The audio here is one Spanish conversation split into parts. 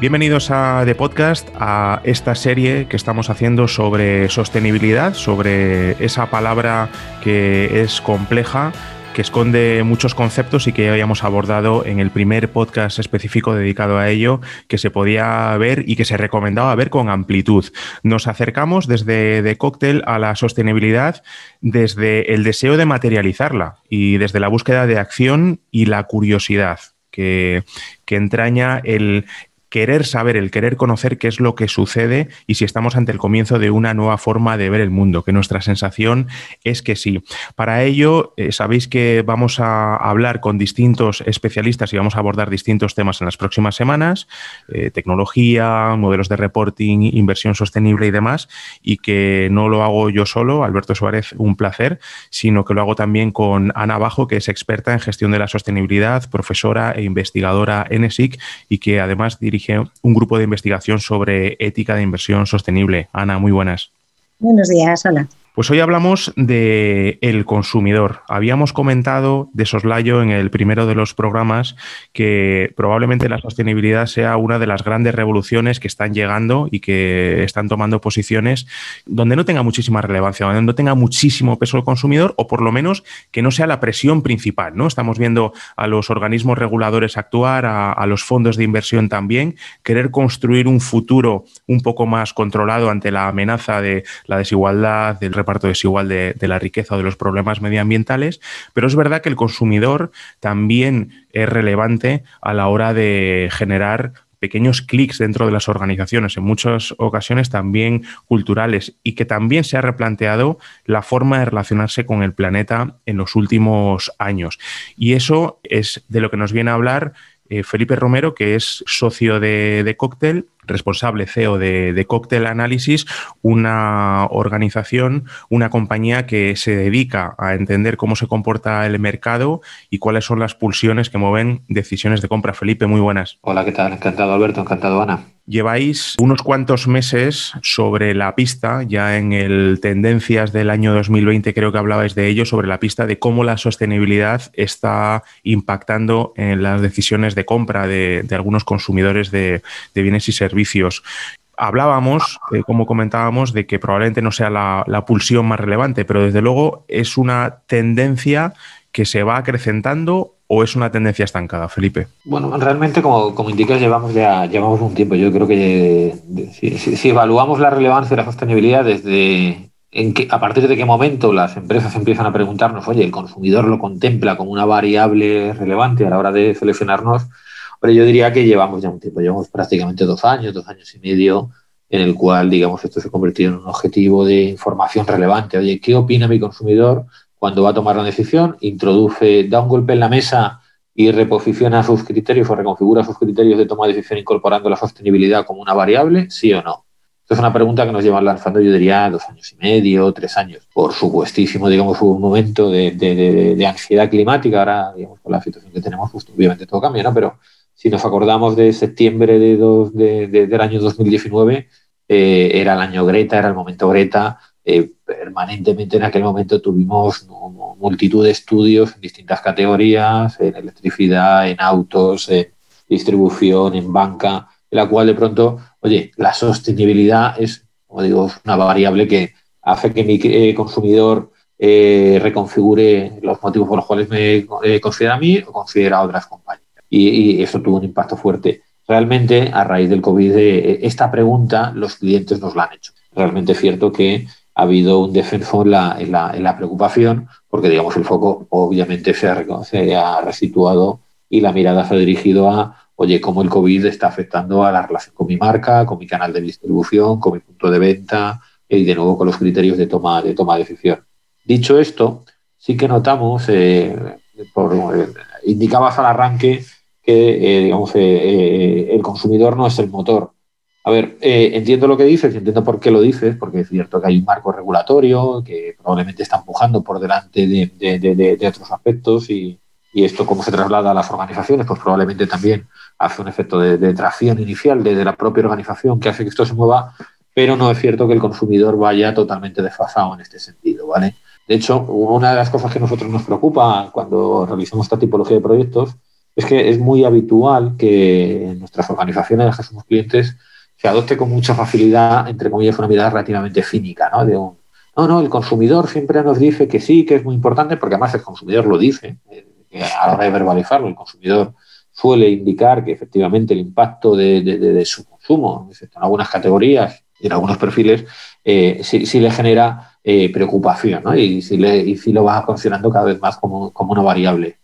Bienvenidos a The Podcast, a esta serie que estamos haciendo sobre sostenibilidad, sobre esa palabra que es compleja, que esconde muchos conceptos y que habíamos abordado en el primer podcast específico dedicado a ello, que se podía ver y que se recomendaba ver con amplitud. Nos acercamos desde The Cocktail a la sostenibilidad desde el deseo de materializarla y desde la búsqueda de acción y la curiosidad. Que, que, entraña el, querer saber, el querer conocer qué es lo que sucede y si estamos ante el comienzo de una nueva forma de ver el mundo, que nuestra sensación es que sí. Para ello, eh, sabéis que vamos a hablar con distintos especialistas y vamos a abordar distintos temas en las próximas semanas, eh, tecnología, modelos de reporting, inversión sostenible y demás, y que no lo hago yo solo, Alberto Suárez, un placer, sino que lo hago también con Ana Bajo, que es experta en gestión de la sostenibilidad, profesora e investigadora en ESIC y que además dirige un grupo de investigación sobre ética de inversión sostenible. Ana, muy buenas. Buenos días, hola. Pues hoy hablamos de el consumidor. Habíamos comentado de soslayo en el primero de los programas que probablemente la sostenibilidad sea una de las grandes revoluciones que están llegando y que están tomando posiciones donde no tenga muchísima relevancia, donde no tenga muchísimo peso el consumidor o por lo menos que no sea la presión principal. ¿no? Estamos viendo a los organismos reguladores actuar, a, los fondos de inversión también, querer construir un futuro un poco más controlado ante la amenaza de la desigualdad, del desigual de, la riqueza o de los problemas medioambientales, pero es verdad que el consumidor también es relevante a la hora de generar pequeños clics dentro de las organizaciones, en muchas ocasiones también culturales, y que también se ha replanteado la forma de relacionarse con el planeta en los últimos años. Y eso es de lo que nos viene a hablar eh, Felipe Romero, que es socio de, de Cocktail responsable CEO de, de, Cocktail Analysis, una organización, una compañía que se dedica a entender cómo se comporta el mercado y cuáles son las pulsiones que mueven decisiones de compra. Felipe, muy buenas. Hola, ¿qué tal? Encantado, Alberto. Encantado, Ana. Lleváis unos cuantos meses sobre la pista, ya en el Tendencias del año 2020 creo que hablabais de ello, sobre la pista de cómo la sostenibilidad está impactando en las decisiones de compra de, de algunos consumidores de, de bienes y servicios Hablábamos, eh, como comentábamos, de que probablemente no sea la, pulsión más relevante, pero desde luego es una tendencia que se va acrecentando o es una tendencia estancada, Felipe? Bueno, realmente, como, indicas, llevamos ya llevamos un tiempo. Yo creo que si, evaluamos la relevancia de la sostenibilidad desde en que, a partir de qué momento las empresas empiezan a preguntarnos, oye, el consumidor lo contempla como una variable relevante a la hora de seleccionarnos, pero yo diría que llevamos ya un tiempo, llevamos prácticamente dos años, dos años y medio, en el cual, digamos, esto se ha convertido en un objetivo de información relevante. Oye, ¿qué opina mi consumidor cuando va a tomar una decisión? Introduce, da un golpe en la mesa y reposiciona sus criterios o reconfigura sus criterios de toma de decisión incorporando la sostenibilidad como una variable, sí o no. Esto es una pregunta que nos lleva lanzando, yo diría, dos años y medio, tres años. Por supuestísimo, digamos, un momento de, de, de, ansiedad climática. Ahora, digamos, con la situación que tenemos, pues, obviamente todo cambia, ¿no? Pero si nos acordamos de septiembre de, del año 2019, eh, era el año Greta, era el momento Greta. Eh, permanentemente en aquel momento tuvimos multitud de estudios en distintas categorías, en electricidad, en autos, en distribución, en banca, en la cual de pronto, oye, la sostenibilidad es, como digo, una variable que hace que mi eh, consumidor reconfigure los motivos por los cuales me considera a mí o considera a otras compañías y, eso tuvo un impacto fuerte. Realmente, a raíz del COVID, eh, esta pregunta los clientes nos la han hecho. Realmente es cierto que ha habido un defenso en la, en la, preocupación, porque digamos el foco obviamente se ha, se resituado y la mirada se ha dirigido a, oye, cómo el COVID está afectando a la relación con mi marca, con mi canal de distribución, con mi punto de venta y de nuevo con los criterios de toma de, toma de decisión. Dicho esto, sí que notamos, eh, eh, indicabas al arranque eh, digamos, eh, eh, el consumidor no es el motor. A ver, entiendo lo que dices, entiendo por qué lo dices, porque es cierto que hay un marco regulatorio que probablemente está empujando por delante de, otros aspectos y, esto cómo se traslada a las organizaciones, pues probablemente también hace un efecto de, tracción inicial desde la propia organización que hace que esto se mueva, pero no es cierto que el consumidor vaya totalmente desfasado en este sentido, ¿vale? De hecho, una de las cosas que nosotros nos preocupa cuando realizamos esta tipología de proyectos es que es muy habitual que en nuestras organizaciones en las que somos clientes se adopte con mucha facilidad, entre comillas, una mirada relativamente cínica, ¿no? De no, no, el consumidor siempre nos dice que sí, que es muy importante, porque además el consumidor lo dice, eh, a la hora de verbalizarlo, el consumidor suele indicar que efectivamente el impacto de, su consumo, en algunas categorías y en algunos perfiles, eh, sí, le genera eh, preocupación ¿no? y, sí le, lo va considerando cada vez más como, una variable.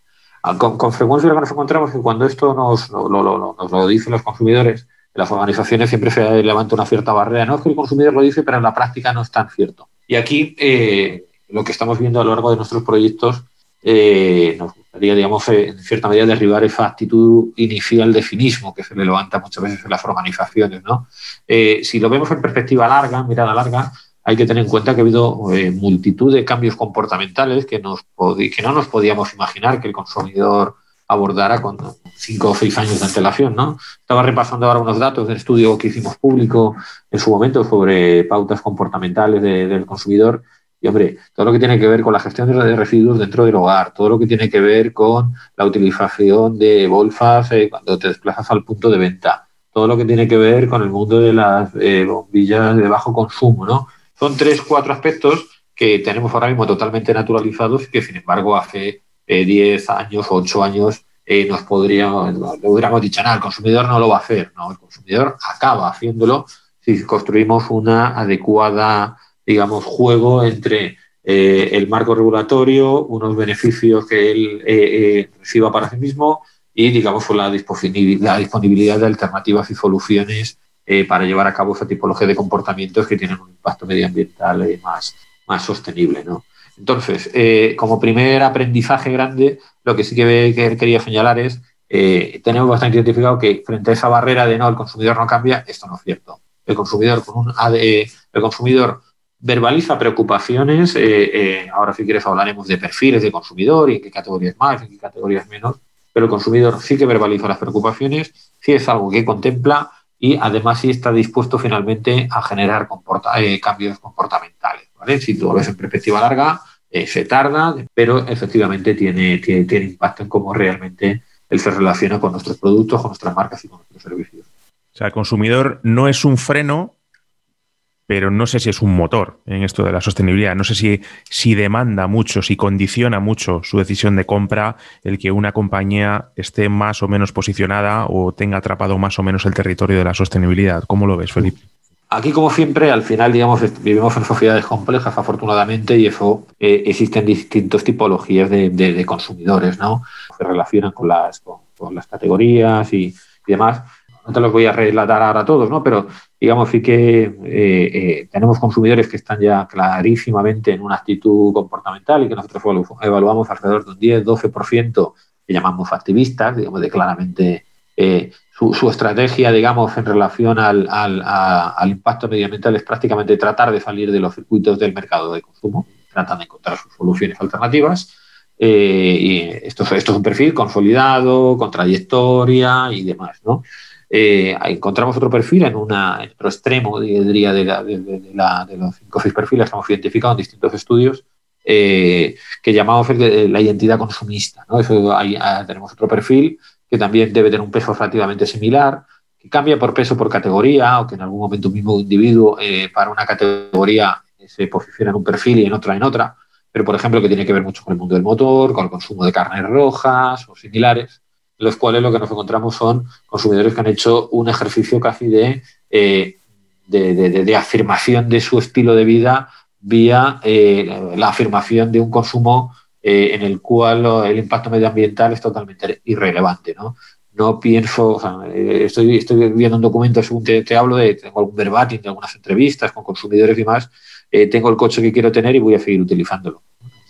Ah, con, frecuencia lo que nos encontramos es que cuando esto nos, lo, lo dicen los consumidores, las organizaciones siempre se levanta una cierta barrera. No es que el consumidor lo dice, pero en la práctica no es tan cierto. Y aquí eh, lo que estamos viendo a lo largo de nuestros proyectos eh, nos gustaría, digamos, eh, en cierta medida derribar esa actitud inicial de finismo que se le levanta muchas veces en las organizaciones. ¿no? si lo vemos en perspectiva larga, mirada larga, hay que tener en cuenta que ha habido multitud de cambios comportamentales que, nos no nos podíamos imaginar que el consumidor abordara con cinco o seis años de antelación. ¿no? Estaba repasando ahora unos datos del estudio que hicimos público en su momento sobre pautas comportamentales del consumidor. Y hombre, todo lo que tiene que ver con la gestión de residuos dentro del hogar, todo lo que tiene que ver con la utilización de bolsas eh, cuando te desplazas al punto de venta, todo lo que tiene que ver con el mundo de las eh, bombillas de bajo consumo, ¿no? Son tres, cuatro aspectos que tenemos ahora mismo totalmente naturalizados y que, sin embargo, hace 10 eh, años, 8 años, eh, nos podríamos, lo hubiéramos dicho, nada, el consumidor no lo va a hacer, no, el consumidor acaba haciéndolo si construimos una adecuada, digamos, juego entre eh, el marco regulatorio, unos beneficios que él reciba para sí mismo y, digamos, la disponibilidad de alternativas y soluciones para llevar a cabo esa tipología de comportamientos que tienen un impacto medioambiental más, más sostenible, ¿no? Entonces, eh, como primer aprendizaje grande, lo que sí que, quería señalar es, eh, tenemos bastante identificado que frente a esa barrera de no, el consumidor no cambia, esto no es cierto. El consumidor, con un el consumidor verbaliza preocupaciones, eh, ahora si quieres hablaremos de perfiles de consumidor y en qué categorías más, en qué categorías menos, pero el consumidor sí que verbaliza las preocupaciones, sí es algo que contempla y además sí está dispuesto finalmente a generar cambios comportamentales. Si tú lo ves en perspectiva larga, eh, se tarda, pero efectivamente tiene, tiene, impacto en cómo realmente él se relaciona con nuestros productos, con nuestras marcas y con nuestros servicios. O sea, el consumidor no es un freno, pero no sé si es un motor en esto de la sostenibilidad. No sé si, si demanda mucho, si condiciona mucho su decisión de compra el que una compañía esté más o menos posicionada o tenga atrapado más o menos el territorio de la sostenibilidad. ¿Cómo lo ves, Felipe? Aquí, como siempre, al final, digamos, vivimos en sociedades complejas, afortunadamente, y eso eh, existen distintas tipologías de, consumidores, ¿no? Se relacionan con, las categorías y, demás. No te los voy a relatar ahora todos, ¿no? Pero, digamos, sí que eh, eh, tenemos consumidores que están ya clarísimamente en una actitud comportamental y que nosotros evaluamos alrededor de un 10-12% que llamamos activistas, digamos, de claramente su, estrategia, digamos, en relación al, impacto medioambiental es prácticamente tratar de salir de los circuitos del mercado de consumo, tratan de encontrar sus soluciones alternativas. Eh, y esto, esto, es un perfil consolidado, con trayectoria y demás, ¿no? Eh, encontramos otro perfil en, una, otro extremo, diría, de, de, los cinco o seis perfiles que hemos identificado en distintos estudios, eh, que llamamos la identidad consumista. ¿no? Eso, ah, tenemos otro perfil que también debe tener un peso relativamente similar, que cambia por peso por categoría, o que en algún momento un mismo individuo eh, para una categoría se posiciona en un perfil y en otra en otra, pero por ejemplo que tiene que ver mucho con el mundo del motor, con el consumo de carnes rojas o similares, en los cuales lo que nos encontramos son consumidores que han hecho un ejercicio casi de, eh, de, afirmación de su estilo de vida vía eh, la afirmación de un consumo eh, en el cual el impacto medioambiental es totalmente irrelevante. No, no pienso, eh, estoy, estoy viendo un documento, según te, hablo de, tengo algún verbatim de algunas entrevistas con consumidores y eh, tengo el coche que quiero tener y voy a seguir utilizándolo.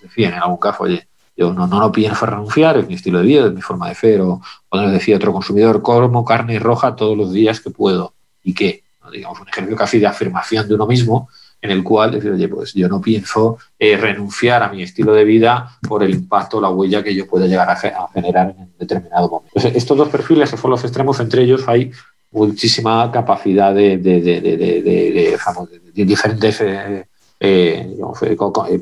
decía, en algún caso, oye, yo no, no, no pienso renunciar, es mi estilo de vida, es mi forma de ser, o cuando decía otro consumidor, como carne roja todos los días que puedo. ¿Y qué? Digamos, un ejercicio casi de afirmación de uno mismo, en el cual decir, oye, pues yo no pienso eh, renunciar a mi estilo de vida por el impacto, la huella que yo pueda llegar a, generar en un determinado momento. Estos dos perfiles, que son los extremos, entre ellos hay muchísima capacidad de, diferentes eh, eh,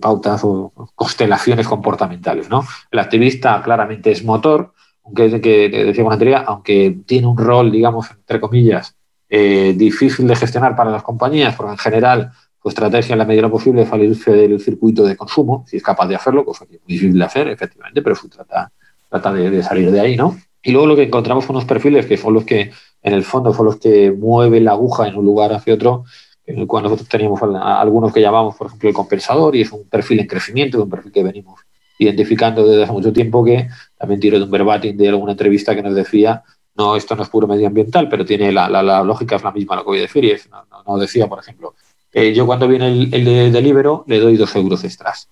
pautas o constelaciones comportamentales. ¿no? El activista claramente es motor, aunque que decíamos anterior, aunque tiene un rol, digamos, entre comillas, eh, difícil de gestionar para las compañías, porque en general su estrategia en la medida posible es salirse del circuito de consumo, si es capaz de hacerlo, cosa que es muy difícil de hacer, efectivamente, pero su trata, trata de, salir de ahí, ¿no? Y luego lo que encontramos son unos perfiles que son los que, en el fondo, son los que mueven la aguja en un lugar hacia otro, en el cual nosotros teníamos algunos que llamamos, por ejemplo, el compensador, y es un perfil en crecimiento, un perfil que venimos identificando desde hace mucho tiempo, que también tiro de un verbatim de alguna entrevista que nos decía, no, esto no es puro medioambiental, pero tiene la, lógica es la misma lo que voy a decir, y es, no, decía, por ejemplo, eh, yo cuando viene el, el de, Libero le doy dos euros extras.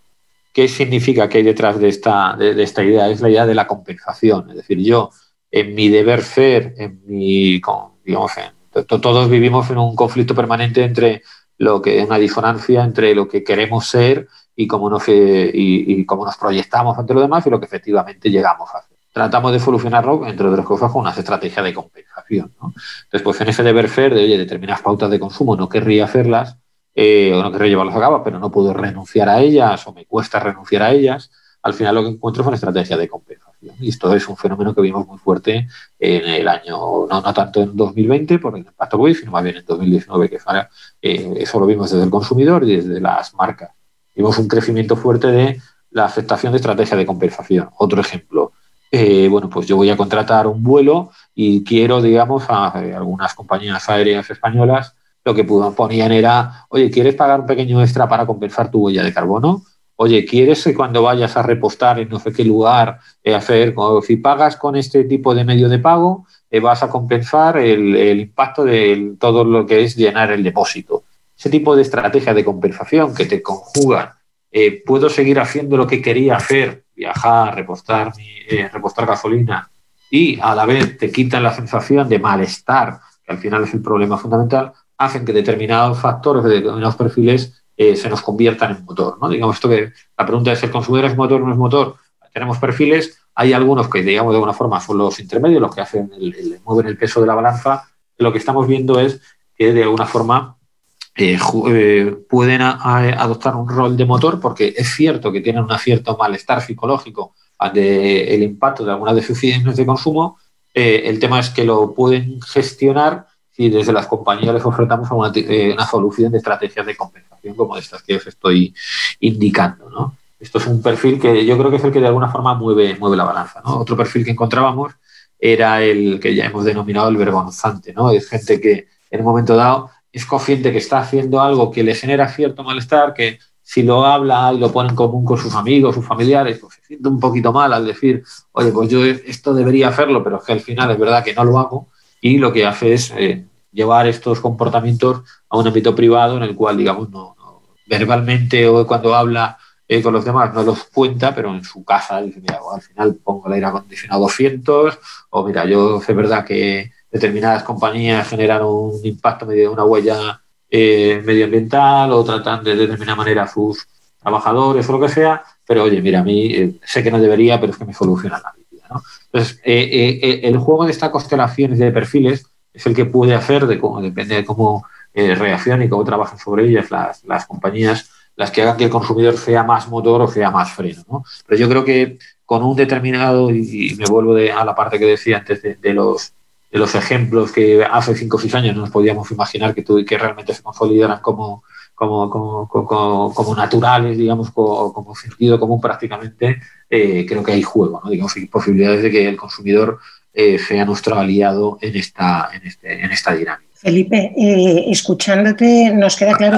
¿Qué significa que hay detrás de esta, de, esta idea? Es la idea de la compensación. Es decir, yo, en mi deber ser, en mi, digamos, todos vivimos en un conflicto permanente entre lo que es una disonancia entre lo que queremos ser y cómo nos, y, cómo nos proyectamos ante lo demás y lo que efectivamente llegamos a hacer. Tratamos de solucionarlo, entre otras cosas, con una estrategia de compensación. ¿no? Entonces, pues en ese deber ser de, oye, determinadas pautas de consumo no querría hacerlas, eh, o no querría llevarlas a cabo, pero no puedo renunciar a ellas o me cuesta renunciar a ellas, al final lo que encuentro es una estrategia de compensación. Y esto es un fenómeno que vimos muy fuerte en el año, no, no tanto en 2020 por el impacto COVID, sino más bien en 2019, que eh, eso lo vimos desde el consumidor y desde las marcas. Vimos un crecimiento fuerte de la aceptación de estrategia de compensación. Otro ejemplo, eh, bueno, pues yo voy a contratar un vuelo y quiero, digamos, a algunas compañías aéreas españolas lo que ponían era, oye, ¿quieres pagar un pequeño extra para compensar tu huella de carbono? Oye, ¿quieres que cuando vayas a repostar en no sé qué lugar, eh, hacer, si pagas con este tipo de medio de pago, eh, vas a compensar el, impacto de todo lo que es llenar el depósito? Ese tipo de estrategia de compensación que te conjugan, eh, puedo seguir haciendo lo que quería hacer, viajar, repostar, repostar gasolina, y a la vez te quitan la sensación de malestar, que al final es el problema fundamental, hacen que determinados factores de determinados perfiles eh, se nos conviertan en motor. ¿no? Digamos esto que la pregunta es, ¿el consumidor es motor o no es motor? Tenemos perfiles, hay algunos que, digamos, de alguna forma son los intermedios, los que hacen el, mueven el peso de la balanza. Lo que estamos viendo es que de alguna forma eh, eh, pueden adoptar un rol de motor porque es cierto que tienen un cierto malestar psicológico ante el impacto de algunas decisiones de consumo. el tema es que lo pueden gestionar si desde las compañías les ofertamos eh, una, solución de estrategias de compensación como estas que os estoy indicando. ¿no? Esto es un perfil que yo creo que es el que de alguna forma mueve, mueve la balanza. Otro perfil que encontrábamos era el que ya hemos denominado el vergonzante. ¿no? Es gente que en un momento dado es consciente que está haciendo algo que le genera cierto malestar, que si lo habla y lo pone en común con sus amigos, sus familiares, pues se siente un poquito mal al decir, oye, pues yo esto debería hacerlo, pero es que al final es verdad que no lo hago y lo que hace es eh, llevar estos comportamientos a un ámbito privado en el cual, digamos, no, verbalmente o cuando habla eh, con los demás no los cuenta, pero en su casa dice, mira, al final pongo el aire acondicionado 200 o mira, yo sé verdad que determinadas compañías generan un impacto medio una huella eh, medioambiental o tratan de determinada manera a sus trabajadores o lo que sea, pero oye, mira, a mí sé que no debería, pero es que me soluciona la vida. Entonces, eh, eh, el juego de estas constelaciones de perfiles es el que puede hacer, de cómo, depende de cómo eh, reaccionen y cómo trabajan sobre ellas las, las, compañías, las que hagan que el consumidor sea más motor o sea más freno. ¿no? Pero yo creo que con un determinado, y, me vuelvo a la parte que decía antes de, los, de los ejemplos que hace 5 o 6 años no nos podíamos imaginar que, que realmente se consolidaran como, como, como, como, naturales, digamos, como, como sentido común prácticamente, eh, creo que hay juego, ¿no? digamos, hay posibilidades de que el consumidor eh, sea nuestro aliado en esta, en, este, en esta dinámica. Felipe, eh, escuchándote nos queda claro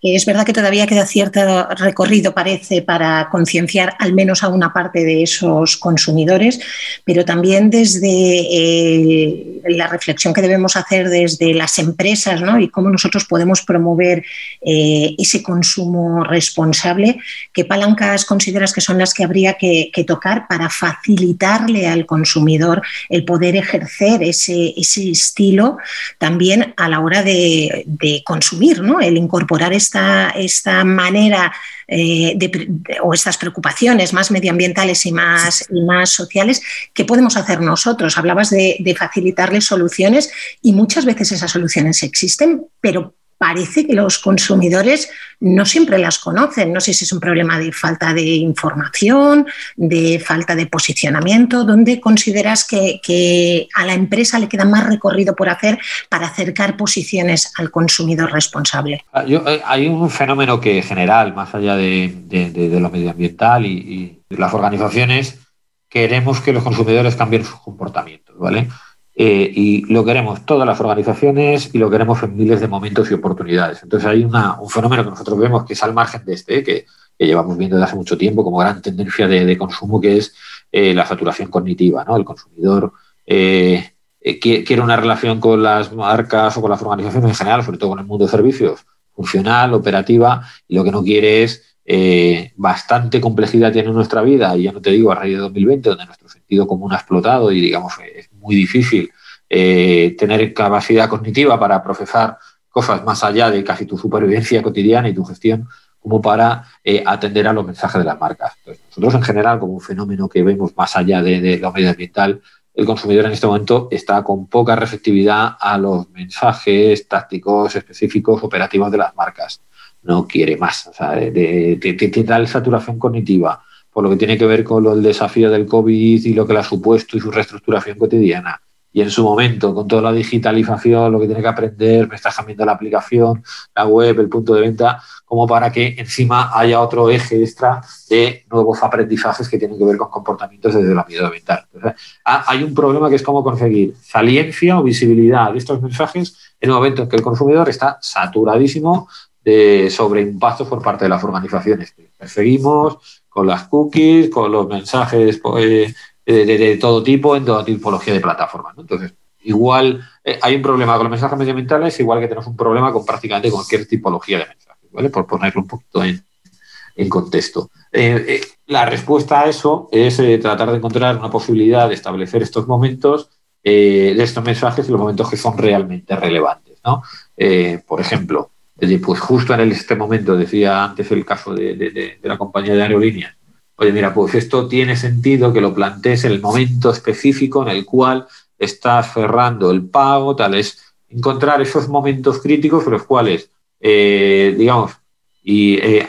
que, es verdad que todavía queda cierto recorrido, parece, para concienciar al menos a una parte de esos consumidores, pero también desde eh, la reflexión que debemos hacer desde las empresas ¿no? y cómo nosotros podemos promover eh, ese consumo responsable, ¿qué palancas consideras que son las que habría que, tocar para facilitarle al consumidor el poder ejercer ese, ese estilo también? A la hora de, consumir, ¿no? el incorporar esta, esta manera eh, o estas preocupaciones más medioambientales y más, y más sociales, ¿qué podemos hacer nosotros? Hablabas de, facilitarles soluciones y muchas veces esas soluciones existen, pero parece que los consumidores no siempre las conocen. No sé si es un problema de falta de información, de falta de posicionamiento. ¿Dónde consideras que, a la empresa le queda más recorrido por hacer para acercar posiciones al consumidor responsable? Ah, eh, hay un fenómeno que general, más allá de, lo medioambiental y, y las organizaciones, queremos que los consumidores cambien sus comportamientos, ¿vale? Eh, y lo queremos todas las organizaciones y lo queremos en miles de momentos y oportunidades. Entonces hay un fenómeno que nosotros vemos que es al margen de este, que, llevamos viendo desde hace mucho tiempo como gran tendencia de, consumo, que es eh, la saturación cognitiva. ¿no? El consumidor eh, quiere una relación con las marcas o con las organizaciones en general, sobre todo con el mundo de servicios, funcional, operativa, y lo que no quiere es bastante complejidad tiene nuestra vida, y ya no te digo a raíz de 2020, donde nuestro sentido común ha explotado y digamos es muy difícil eh, tener capacidad cognitiva para procesar cosas más allá de casi tu supervivencia cotidiana y tu gestión, como para eh, atender a los mensajes de las marcas. nosotros en general, como un fenómeno que vemos más allá de, lo medioambiental, el consumidor en este momento está con poca receptividad a los mensajes tácticos específicos operativos de las marcas. No quiere más. O sea, de, de, tal saturación cognitiva, por lo que tiene que ver con el desafío del COVID y lo que le ha supuesto y su reestructuración cotidiana. Y en su momento, con toda la digitalización, lo que tiene que aprender, me está cambiando la aplicación, la web, el punto de venta, como para que encima haya otro eje extra de nuevos aprendizajes que tienen que ver con comportamientos desde la vida mental. Ah, hay un problema que es cómo conseguir saliencia o visibilidad de estos mensajes en el momento en que el consumidor está saturadísimo de sobreimpactos por parte de las organizaciones que perseguimos, con las cookies, con los mensajes pues, de, todo tipo, en toda tipología de plataformas. Entonces, igual eh, hay un problema con los mensajes medioambientales, igual que tenemos un problema con prácticamente cualquier tipología de mensajes, ¿vale? Por ponerlo un poquito en, contexto. Eh, eh, la respuesta a eso es tratar de encontrar una posibilidad de establecer estos momentos de estos mensajes y los momentos que son realmente relevantes. ¿no? por ejemplo, pues justo en este momento, decía antes el caso de, la compañía de aerolíneas, oye, mira, pues esto tiene sentido que lo plantees en el momento específico en el cual estás cerrando el pago, tal es encontrar esos momentos críticos en los cuales, eh, digamos, y eh,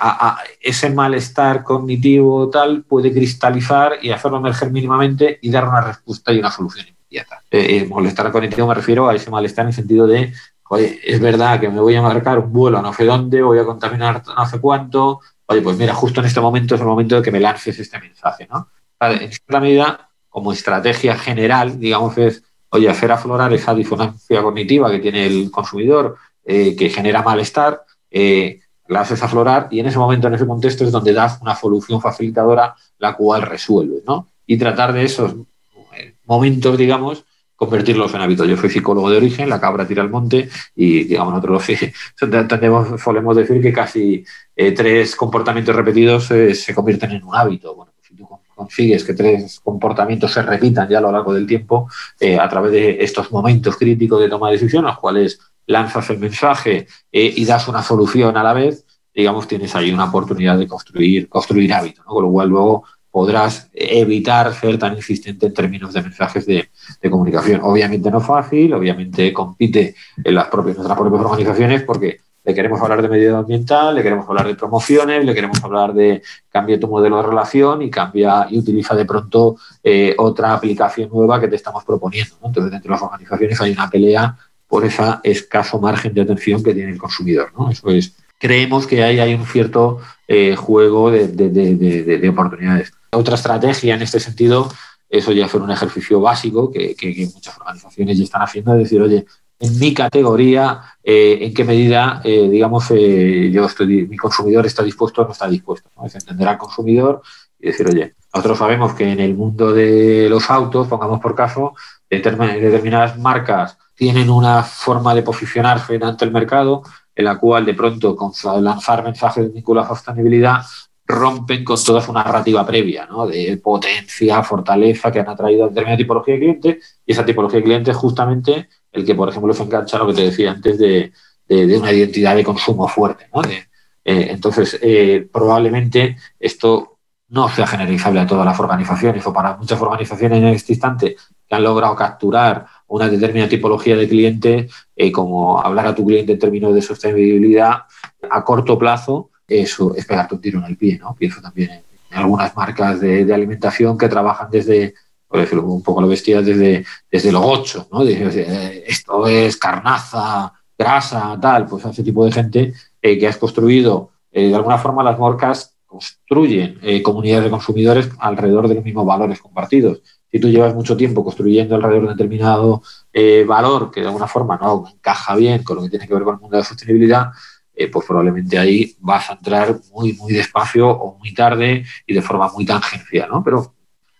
ese malestar cognitivo tal puede cristalizar y hacerlo emerger mínimamente y dar una respuesta y una solución inmediata. Eh, molestar cognitivo me refiero a ese malestar en el sentido de oye, es verdad que me voy a marcar un vuelo a no sé dónde, voy a contaminar no sé cuánto, oye, pues mira, justo en este momento es el momento de que me lances este mensaje, ¿no? En cierta medida, como estrategia general, digamos, es, oye, hacer aflorar esa disonancia cognitiva que tiene el consumidor, eh, que genera malestar, eh, la haces aflorar y en ese momento, en ese contexto, es donde das una solución facilitadora la cual resuelve, ¿no? Y tratar de esos momentos, digamos, convertirlos en hábitos. Yo soy psicólogo de origen, la cabra tira al monte y, digamos, nosotros tenemos, solemos decir que casi eh, tres comportamientos repetidos eh, se convierten en un hábito. Bueno, pues si tú consigues que tres comportamientos se repitan ya a lo largo del tiempo eh, a través de estos momentos críticos de toma de decisión, los cuales lanzas el mensaje y das una solución a la vez, digamos, tienes ahí una oportunidad de construir, construir hábitos, con lo cual luego podrás evitar ser tan insistente en términos de mensajes de, comunicación. Obviamente no fácil, obviamente compite en las propias, nuestras propias organizaciones porque le queremos hablar de medioambiental, le queremos hablar de promociones, le queremos hablar de cambia tu modelo de relación y cambia y utiliza de pronto eh, otra aplicación nueva que te estamos proponiendo. Entonces, dentro de las organizaciones hay una pelea por ese escaso margen de atención que tiene el consumidor. ¿no? Eso es, creemos que hay, hay un cierto eh, juego de oportunidades. Otra estrategia en este sentido, eso ya fue un ejercicio básico que, muchas organizaciones ya están haciendo, es decir, oye, en mi categoría, eh, en qué medida, eh, digamos, eh, yo estoy, mi consumidor está dispuesto o no está dispuesto. Es entender al consumidor y decir, oye, nosotros sabemos que en el mundo de los autos, pongamos por caso, determinadas marcas tienen una forma de posicionarse ante el mercado en la cual de pronto con lanzar mensajes vinculados a sostenibilidad rompen con toda su narrativa previa, ¿no? de potencia, fortaleza que han atraído a determinada tipología de clientes, y esa tipología de clientes es justamente el que, por ejemplo, se engancha lo que te decía antes de, una identidad de consumo fuerte. ¿no? Eh, entonces, eh, probablemente esto no sea generalizable a todas las organizaciones o para muchas organizaciones en este instante que han logrado capturar una determinada tipología de cliente, eh, como hablar a tu cliente en términos de sostenibilidad a corto plazo, eso es pegarte un tiro en el pie, ¿no? Pienso también en, algunas marcas de, alimentación que trabajan desde, por decirlo un poco lo bestia, desde, desde lo gocho, ¿no? Eh, esto es carnaza, grasa, tal, pues ese tipo de gente eh, que has construido, de alguna forma las marcas construyen comunidades de consumidores alrededor de los mismos valores compartidos si tú llevas mucho tiempo construyendo alrededor de un determinado eh, valor que de alguna forma no encaja bien con lo que tiene que ver con el mundo de la sostenibilidad, eh, pues probablemente ahí vas a entrar muy, muy despacio o muy tarde y de forma muy tangencial, ¿no? Pero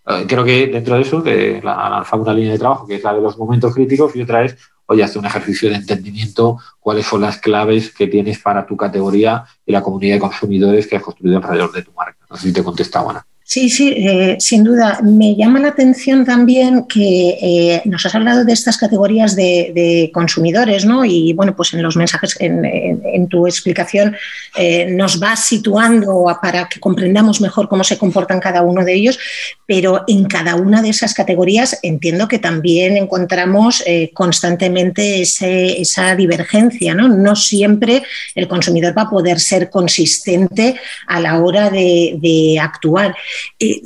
eh, creo que dentro de eso, de la, una línea de trabajo, que es la de los momentos críticos, y otra es, oye, hace un ejercicio de entendimiento cuáles son las claves que tienes para tu categoría y la comunidad de consumidores que has construido alrededor de tu marca. No sé si te contestaba, Ana. Sí, sí, eh, sin duda. Me llama la atención también que eh, nos has hablado de estas categorías de, consumidores, ¿no? Y bueno, pues en los mensajes, en, tu explicación, eh, nos vas situando para que comprendamos mejor cómo se comportan cada uno de ellos, pero en cada una de esas categorías entiendo que también encontramos constantemente esa divergencia, ¿no? No siempre el consumidor va a poder ser consistente a la hora de actuar. Eh,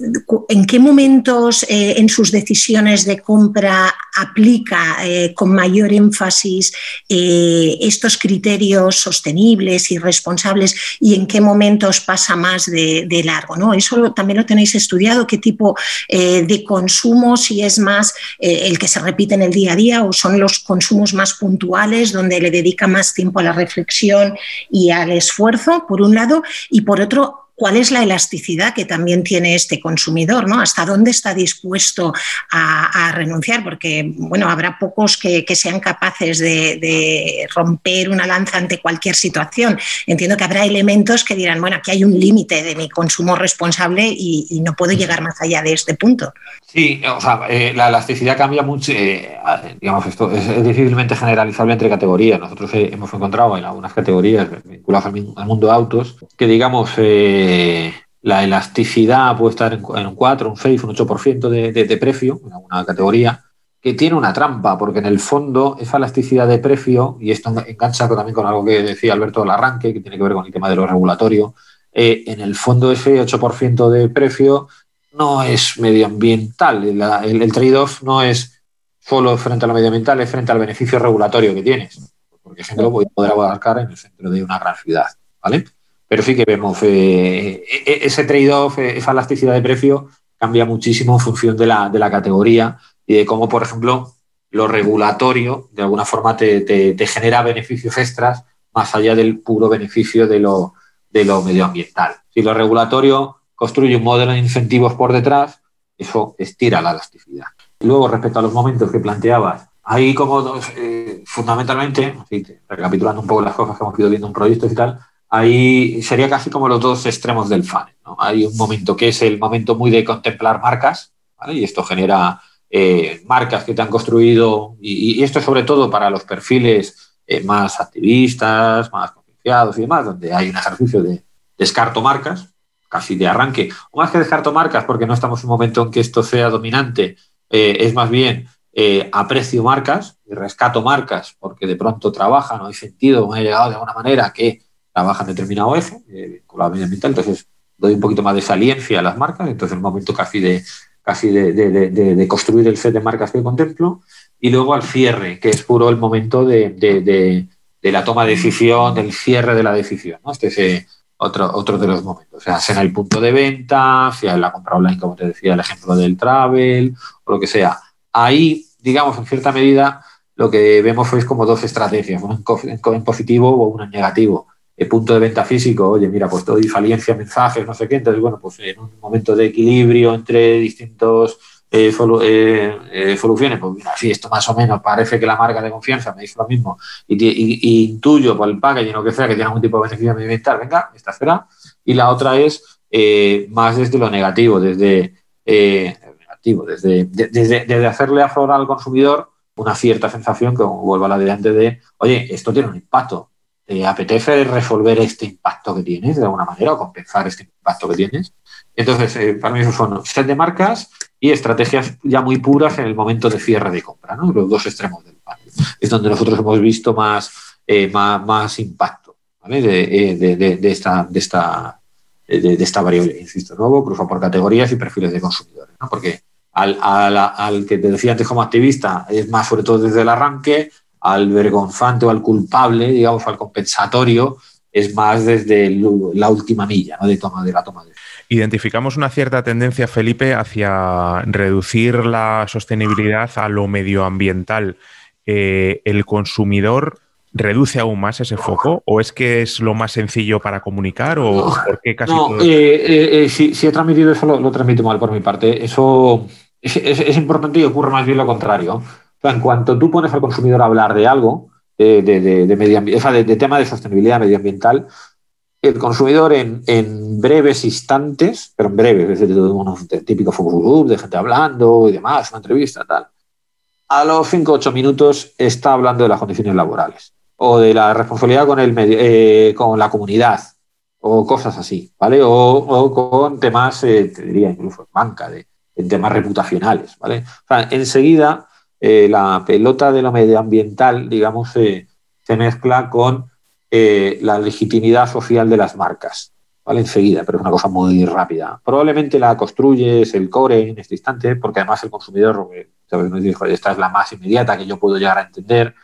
¿En qué momentos eh, en sus decisiones de compra aplica eh, con mayor énfasis estos criterios sostenibles y responsables y en qué momentos pasa más de, largo? ¿no? Eso también lo tenéis estudiado, qué tipo de consumo, si es más el que se repite en el día a día o son los consumos más puntuales donde le dedica más tiempo a la reflexión y al esfuerzo, por un lado, y por otro, cuál es la elasticidad que también tiene este consumidor, ¿no? Hasta dónde está dispuesto a, renunciar, porque bueno, habrá pocos que, sean capaces de, romper una lanza ante cualquier situación. Entiendo que habrá elementos que dirán, bueno, aquí hay un límite de mi consumo responsable y, no puedo llegar más allá de este punto. Sí, o sea, eh, la elasticidad cambia mucho, eh, digamos, esto es, difícilmente generalizable entre categorías. Nosotros eh, hemos encontrado en algunas categorías vinculadas al, mundo de autos que, digamos, la elasticidad puede estar en, un 4, un 6, un 8% de, de, de precio en alguna categoría, que tiene una trampa, porque en el fondo esa elasticidad de precio, y esto engancha también con algo que decía Alberto del arranque, que tiene que ver con el tema de lo regulatorio, eh, en el fondo ese 8% de precio no es medioambiental, el, el trade-off no es solo frente a lo medioambiental, es frente al beneficio regulatorio que tienes, porque ejemplo lo poder abarcar en el centro de una gran ciudad, ¿vale? Pero sí que vemos eh, e, e, ese trade-off, eh, esa elasticidad de precio cambia muchísimo en función de la, de la, categoría y de cómo, por ejemplo, lo regulatorio de alguna forma te, te, genera beneficios extras más allá del puro beneficio de lo, de lo medioambiental. Si lo regulatorio construye un modelo de incentivos por detrás, eso estira la elasticidad. Luego, respecto a los momentos que planteabas, hay como eh, fundamentalmente, recapitulando un poco las cosas que hemos ido viendo en proyectos y tal, ahí sería casi como los dos extremos del funnel. Hay un momento que es el momento muy de contemplar marcas, y esto genera eh, marcas que te han construido, y, esto sobre todo para los perfiles eh, más activistas, más confiados y demás, donde hay un ejercicio de descarto marcas, casi de arranque, o más que descarto marcas, porque no estamos en un momento en que esto sea dominante, eh, es más bien aprecio marcas y rescato marcas, porque de pronto trabajan o hay sentido, o he llegado de alguna manera que trabajan determinado eje, eh, con la ambiental, entonces doy un poquito más de saliencia a las marcas, entonces el momento casi de casi de, de, de, construir el set de marcas que contemplo, y luego al cierre, que es puro el momento de, la toma de decisión, del cierre de la decisión. ¿no? Este es eh, otro, otro de los momentos, o sea, sea en el punto de venta, sea en la compra online, como te decía, el ejemplo del travel, o lo que sea. Ahí, digamos, en cierta medida, lo que vemos es como dos estrategias, una en positivo o una en negativo el punto de venta físico, oye, mira, pues doy faliencia, mensajes, no sé qué, entonces, bueno, pues en un momento de equilibrio entre distintos eh, eh, eh, soluciones, pues mira, sí, esto más o menos parece que la marca de confianza me dice lo mismo y, intuyo por el packaging o que sea que tiene algún tipo de beneficio medioambiental, venga, esta será. Y la otra es más desde lo negativo, desde, negativo, desde, desde, desde hacerle aflorar al consumidor una cierta sensación, como vuelvo a la de antes, de, oye, esto tiene un impacto, te apetece resolver este impacto que tienes de alguna manera o compensar este impacto que tienes. Entonces, eh, para mí eso son set de marcas y estrategias ya muy puras en el momento de cierre de compra, ¿no? los dos extremos del pan. Es donde nosotros hemos visto más, eh, más, impacto ¿vale? de, de, esta, de, esta, de, esta variable, insisto, nuevo, cruzo por categorías y perfiles de consumidores. Porque al, al, al, que te decía antes como activista es más sobre todo desde el arranque, al vergonzante o al culpable, digamos, al compensatorio, es más desde la última milla ¿no? de, toma, de la toma de Identificamos una cierta tendencia, Felipe, hacia reducir la sostenibilidad a lo medioambiental. Eh, ¿El consumidor reduce aún más ese foco? ¿O es que es lo más sencillo para comunicar? ¿O por qué casi no, eh, eh, si, he transmitido eso, lo, transmito mal por mi parte. Eso es, es importante y ocurre más bien lo contrario en cuanto tú pones al consumidor a hablar de algo, de, de, de, tema de sostenibilidad medioambiental, el consumidor en, breves instantes, pero en breves, es un típico focus group de gente hablando y demás, una entrevista, tal. A los 5 o 8 minutos está hablando de las condiciones laborales o de la responsabilidad con, el eh, con la comunidad o cosas así, ¿vale? O, con temas, eh, te diría incluso banca, de, temas reputacionales, ¿vale? O sea, enseguida eh, la pelota de lo medioambiental, digamos, se mezcla con eh, la legitimidad social de las marcas. ¿vale? Enseguida, pero es una cosa muy rápida. Probablemente la construyes el core en este instante, porque además el consumidor ¿sabes? nos dice, esta es la más inmediata que yo puedo llegar a entender,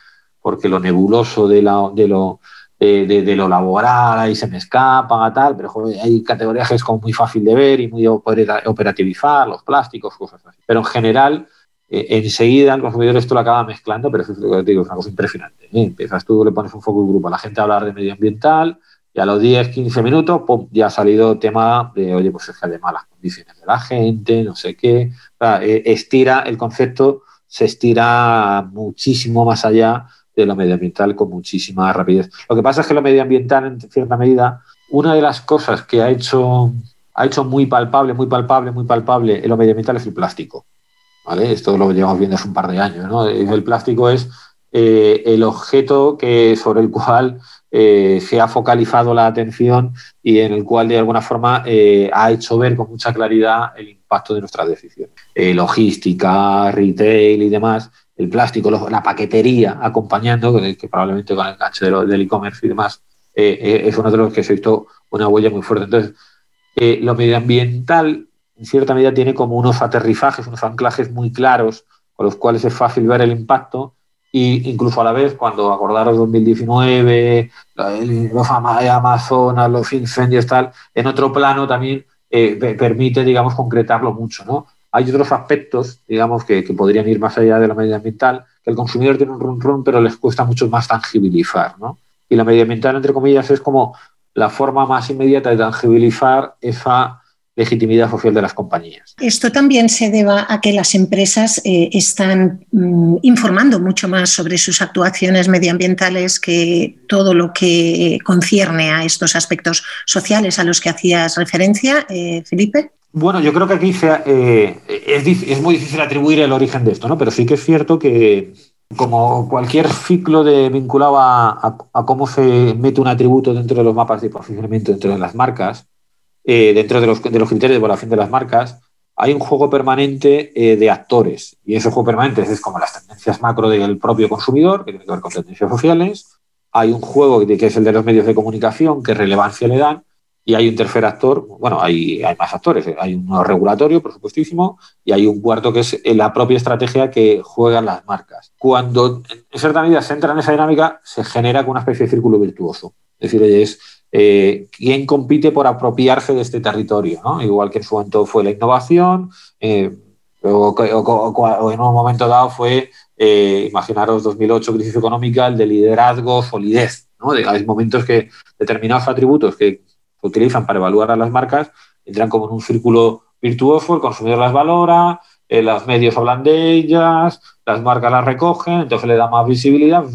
porque lo nebuloso de, la, de lo de, lo laboral, ahí se me escapa, tal, pero hay categorías que es como muy fácil de ver y muy operativizar, los plásticos, cosas así. Pero en general, eh, enseguida el consumidor esto lo acaba mezclando, pero es digo, es una cosa impresionante. ¿eh? Empiezas tú, le pones un foco grupo la gente a hablar de medioambiental y a los 10, 15 minutos, pum, ya ha salido tema de, oye, pues es que de malas condiciones de la gente, no sé qué. Eh, estira, el concepto se estira muchísimo más allá de lo medioambiental con muchísima rapidez. Lo que pasa es que lo medioambiental, en cierta medida, una de las cosas que ha hecho, ha hecho muy palpable, muy palpable, muy palpable en lo medioambiental es el plástico. Esto lo llevamos viendo hace un par de años, El plástico es eh, el objeto sobre el cual eh, se ha focalizado la atención y en el cual de alguna forma eh, ha hecho ver con mucha claridad el impacto de nuestras decisiones. logística, retail y demás, el plástico, la paquetería acompañando, que, probablemente con el enganche del e-commerce y demás, es uno de los que se ha visto una huella muy fuerte. Entonces, lo medioambiental en cierta medida tiene como unos aterrizajes, unos anclajes muy claros con los cuales es fácil ver el impacto y incluso a la vez cuando acordaros 2019, los Amazonas, los incendios, tal, en otro plano también eh, permite, digamos, concretarlo mucho, ¿no? Hay otros aspectos, digamos, que, podrían ir más allá de lo medioambiental, que el consumidor tiene un run run, pero les cuesta mucho más tangibilizar, ¿no? Y lo medioambiental, entre comillas, es como la forma más inmediata de tangibilizar esa legitimidad social de las compañías. Esto también se deba a que las empresas eh, están mm, informando mucho más sobre sus actuaciones medioambientales que todo lo que concierne a estos aspectos sociales a los que hacías referencia, eh, Felipe. Bueno, yo creo que aquí eh, es, muy difícil atribuir el origen de esto, ¿no? pero sí que es cierto que como cualquier ciclo de, vinculado a, a cómo se mete un atributo dentro de los mapas de posicionamiento dentro de las marcas, eh, dentro de los, de los, criterios de evaluación de las marcas, hay un juego permanente eh, de actores. Y ese juego permanente es como las tendencias macro del propio consumidor, que tiene que ver con tendencias sociales. Hay un juego que es el de los medios de comunicación, qué relevancia le dan. Y hay un tercer actor, bueno, hay, hay más actores. Hay uno regulatorio, por supuestísimo, y hay un cuarto que es la propia estrategia que juegan las marcas. Cuando en cierta medida se entra en esa dinámica, se genera una especie de círculo virtuoso. Es decir, es eh, quién compite por apropiarse de este territorio, igual que en su momento fue la innovación, eh, o, en un momento dado fue, eh, imaginaros 2008, crisis económica, el de liderazgo, solidez. hay momentos que determinados atributos que se utilizan para evaluar a las marcas entran como en un círculo virtuoso, el consumidor las valora, los medios hablan de ellas, las marcas las recogen, entonces le da más visibilidad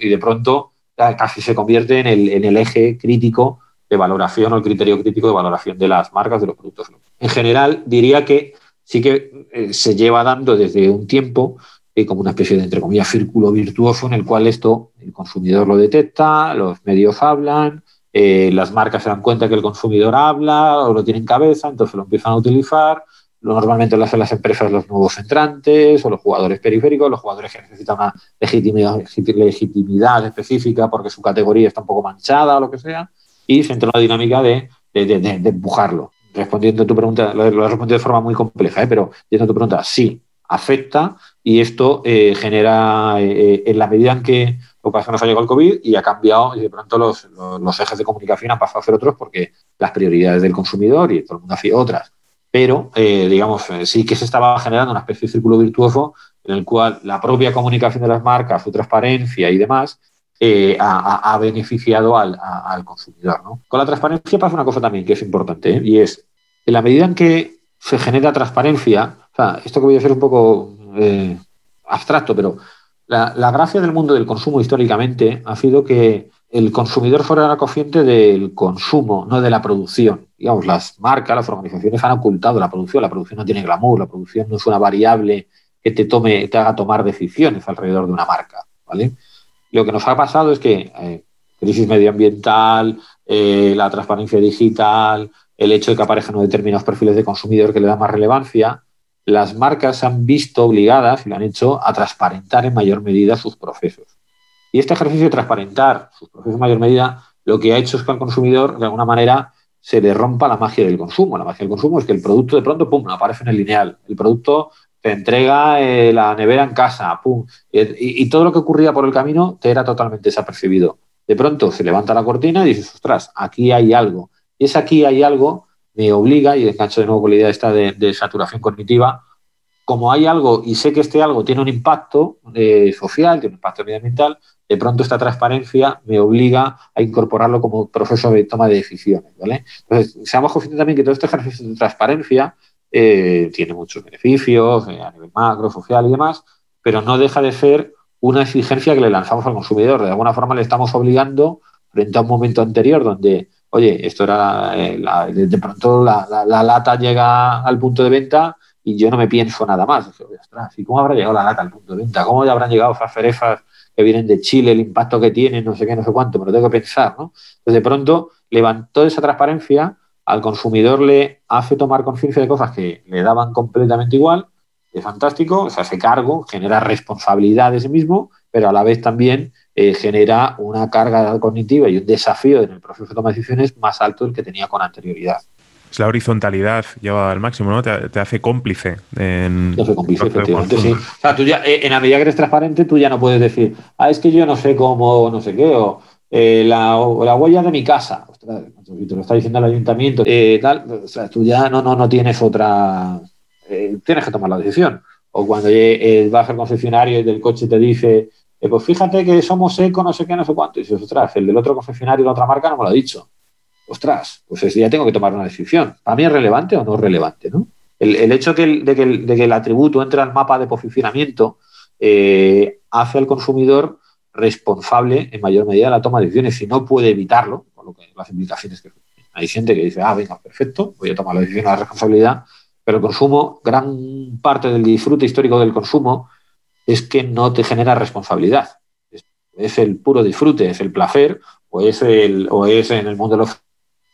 y de pronto casi se convierte en el, eje crítico de valoración o el criterio crítico de valoración de las marcas, de los productos. En general, diría que sí que eh, se lleva dando desde un tiempo como una especie de, entre comillas, círculo virtuoso en el cual esto el consumidor lo detecta, los medios hablan, eh, las marcas se dan cuenta que el consumidor habla o lo tiene en cabeza, entonces lo empiezan a utilizar. Normalmente lo hacen las empresas los nuevos entrantes o los jugadores periféricos, los jugadores que necesitan una legitimidad, legitimidad específica porque su categoría está un poco manchada o lo que sea, y se entra en una dinámica de, de, empujarlo. Respondiendo a tu pregunta, lo, he respondido de forma muy compleja, ¿eh? pero yendo a tu pregunta, sí, afecta y esto eh, genera, eh, en la medida en que lo que nos ha llegado el COVID y ha cambiado y de pronto los, los, ejes de comunicación han pasado a ser otros porque las prioridades del consumidor y todo el mundo hacía otras. Pero, eh, digamos, sí que se estaba generando una especie de círculo virtuoso en el cual la propia comunicación de las marcas, su transparencia y demás, ha, ha, beneficiado al, al consumidor. ¿no? Con la transparencia pasa una cosa también que es importante y es, en la medida en que se genera transparencia, esto que voy a hacer un poco eh, abstracto, pero la, gracia del mundo del consumo históricamente ha sido que el consumidor fuera la cociente del consumo, no de la producción. Digamos, las marcas, las organizaciones han ocultado la producción. La producción no tiene glamour, la producción no es una variable que te tome, te haga tomar decisiones alrededor de una marca. ¿vale? Lo que nos ha pasado es que eh, crisis medioambiental, eh, la transparencia digital, el hecho de que aparezcan determinados perfiles de consumidor que le dan más relevancia, las marcas han visto obligadas y lo han hecho a transparentar en mayor medida sus procesos. Y este ejercicio de transparentar sus procesos en mayor medida lo que ha hecho es que al consumidor, de alguna manera, se le rompa la magia del consumo. La magia del consumo es que el producto de pronto, pum, aparece en el lineal. El producto te entrega eh, la nevera en casa, pum. Y, todo lo que ocurría por el camino te era totalmente desapercibido. De pronto se levanta la cortina y dices, ostras, aquí hay algo. Y es aquí hay algo me obliga, y engancho de nuevo con la idea esta de, saturación cognitiva, como hay algo y sé que este algo tiene un impacto eh, social, tiene un impacto medioambiental, de pronto esta transparencia me obliga a incorporarlo como proceso de toma de decisiones. ¿vale? Entonces, seamos conscientes también que todo este ejercicio de transparencia eh, tiene muchos beneficios eh, a nivel macro, social y demás, pero no deja de ser una exigencia que le lanzamos al consumidor. De alguna forma le estamos obligando frente a un momento anterior donde oye, esto era, eh, de pronto la, lata llega al punto de venta y yo no me pienso nada más. ¿y cómo habrá llegado la lata al punto de venta? ¿Cómo ya habrán llegado esas cerezas que vienen de Chile, el impacto que tienen, no sé qué, no sé cuánto? Me lo tengo que pensar, ¿no? Entonces, de pronto, levantó esa transparencia, al consumidor le hace tomar conciencia de cosas que le daban completamente igual, es fantástico, o sea, hace cargo, genera responsabilidad de sí mismo, pero a la vez también eh, genera una carga cognitiva y un desafío en el proceso de toma de decisiones más alto del que tenía con anterioridad. Es la horizontalidad llevada al máximo, ¿no? Te, hace cómplice. En te hace cómplice, efectivamente, sí. O sea, tú ya, eh, en la medida que eres transparente, tú ya no puedes decir, ah, es que yo no sé cómo, no sé qué, o eh, la, huella de mi casa. Ostras, te lo está diciendo el ayuntamiento, tal, o sea, tú ya no, no, no tienes otra. tienes que tomar la decisión. O cuando vas al concesionario y del coche te dice, eh, pues fíjate que somos eco, no sé qué, no sé cuánto. Y dices, ostras, el del otro concesionario la otra marca no me lo ha dicho. Ostras, pues ya tengo que tomar una decisión. ¿Para mí es relevante o no es relevante? ¿no? El, hecho de, que el, atributo entre al mapa de posicionamiento eh, hace al consumidor responsable en mayor medida de la toma de decisiones. Si no puede evitarlo, con lo que las implicaciones que hay gente que dice, ah, venga, perfecto, voy a tomar la decisión de la responsabilidad, pero el consumo, gran parte del disfrute histórico del consumo es que no te genera responsabilidad. Es, el puro disfrute, es el placer, o es, el, o es en el mundo de los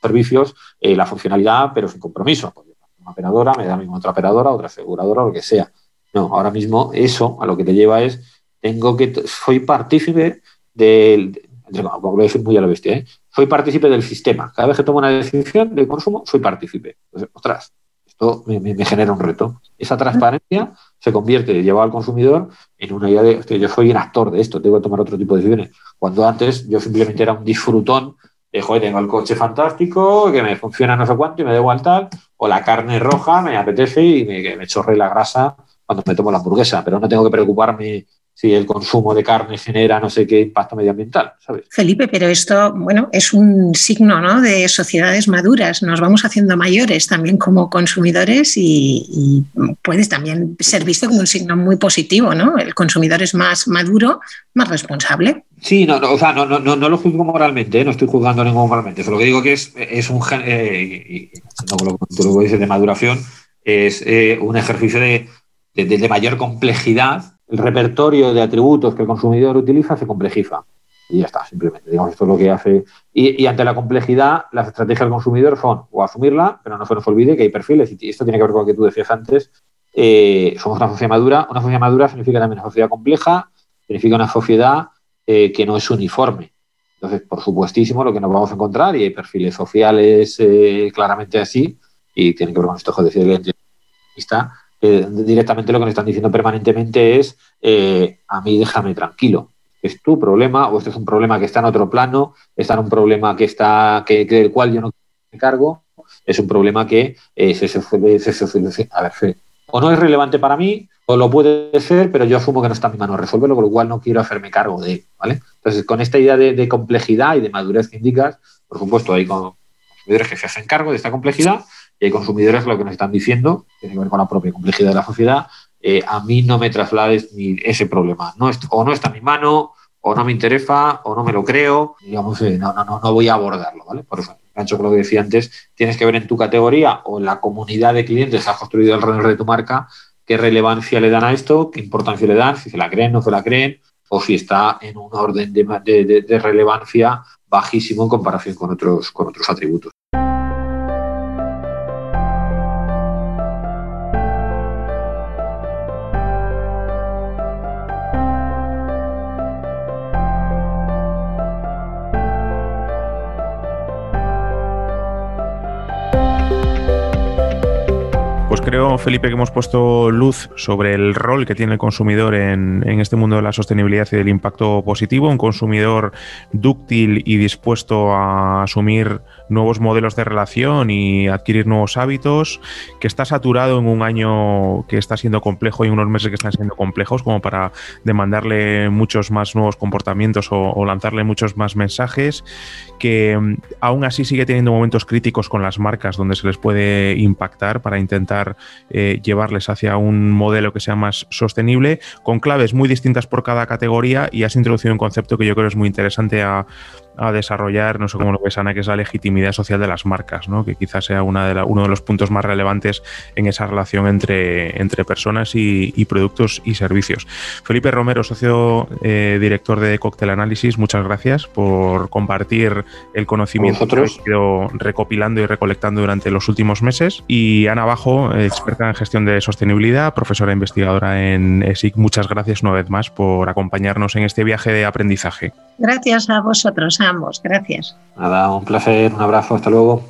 servicios eh, la funcionalidad, pero sin compromiso. Pues una operadora, me da mí otra operadora, otra aseguradora, lo que sea. No, ahora mismo eso a lo que te lleva es, tengo que, soy partícipe del, como lo decir muy a la bestia, ¿eh? soy partícipe del sistema. Cada vez que tomo una decisión de consumo, soy partícipe. Entonces, ostras, esto me, genera un reto. Esa transparencia se convierte, lleva al consumidor en una idea de, yo soy un actor de esto, tengo que tomar otro tipo de decisiones. Cuando antes yo simplemente era un disfrutón de, joder, tengo el coche fantástico, que me funciona no sé cuánto y me da igual tal, o la carne roja me apetece y me, me chorre la grasa cuando me tomo la hamburguesa, pero no tengo que preocuparme si el consumo de carne genera no sé qué impacto medioambiental, ¿sabes? Felipe, pero esto, bueno, es un signo ¿no? de sociedades maduras. Nos vamos haciendo mayores también como consumidores y, puede también ser visto como un signo muy positivo, ¿no? El consumidor es más maduro, más responsable. Sí, no, o sea, no, no, no, lo juzgo moralmente, ¿eh? no estoy juzgando ningún moralmente. Solo que digo que es, es un, eh, y, no, lo, que dices de maduración, es eh, un ejercicio de, de mayor complejidad el repertorio de atributos que el consumidor utiliza se complejiza. Y ya está, simplemente. Digamos, esto es lo que hace. Y, ante la complejidad, las estrategias del consumidor son o asumirla, pero no se nos olvide que hay perfiles, y esto tiene que ver con lo que tú decías antes. Eh, somos una sociedad madura. Una sociedad madura significa también una sociedad compleja, significa una sociedad eh, que no es uniforme. Entonces, por supuestísimo, lo que nos vamos a encontrar, y hay perfiles sociales eh, claramente así, y tienen que ver con esto que decía el directamente lo que nos están diciendo permanentemente es a mí déjame tranquilo es tu problema o este es un problema que está en otro plano, está en un problema que está que, del cual yo no me cargo, es un problema que eh, se, se, a ver, o no es relevante para mí o lo puede ser, pero yo asumo que no está en mi mano resolverlo, con lo cual no quiero hacerme cargo de él, ¿vale? Entonces, con esta idea de, complejidad y de madurez que indicas, por supuesto, hay consumidores que se hacen cargo de esta complejidad hay consumidores lo que nos están diciendo, tiene que ver con la propia complejidad de la sociedad, eh, a mí no me traslades ese problema. No o no está en mi mano, o no me interesa, o no me lo creo, digamos, eh, no, no, no, no voy a abordarlo, ¿vale? Por eso, gancho con lo que decía antes, tienes que ver en tu categoría o en la comunidad de clientes que has construido alrededor de tu marca qué relevancia le dan a esto, qué importancia le dan, si se la creen, no se la creen, o si está en un orden de, de, de relevancia bajísimo en comparación con otros, con otros atributos. Creo, Felipe, que hemos puesto luz sobre el rol que tiene el consumidor en, este mundo de la sostenibilidad y del impacto positivo, un consumidor dúctil y dispuesto a asumir nuevos modelos de relación y adquirir nuevos hábitos, que está saturado en un año que está siendo complejo y unos meses que están siendo complejos como para demandarle muchos más nuevos comportamientos o, lanzarle muchos más mensajes, que mm, aún así sigue teniendo momentos críticos con las marcas donde se les puede impactar para intentar eh, llevarles hacia un modelo que sea más sostenible, con claves muy distintas por cada categoría y has introducido un concepto que yo creo es muy interesante a, a desarrollar, no sé cómo lo ves, Ana, que es la legitimidad social de las marcas, ¿no? que quizás sea una de uno de los puntos más relevantes en esa relación entre, entre personas y, productos y servicios. Felipe Romero, socio eh, director de Cocktail Análisis, muchas gracias por compartir el conocimiento que has ido recopilando y recolectando durante los últimos meses. Y Ana Bajo, experta en gestión de sostenibilidad, profesora investigadora en ESIC, muchas gracias una vez más por acompañarnos en este viaje de aprendizaje. Gracias a vosotros ambos. Gracias. Nada, un placer, un abrazo, hasta luego.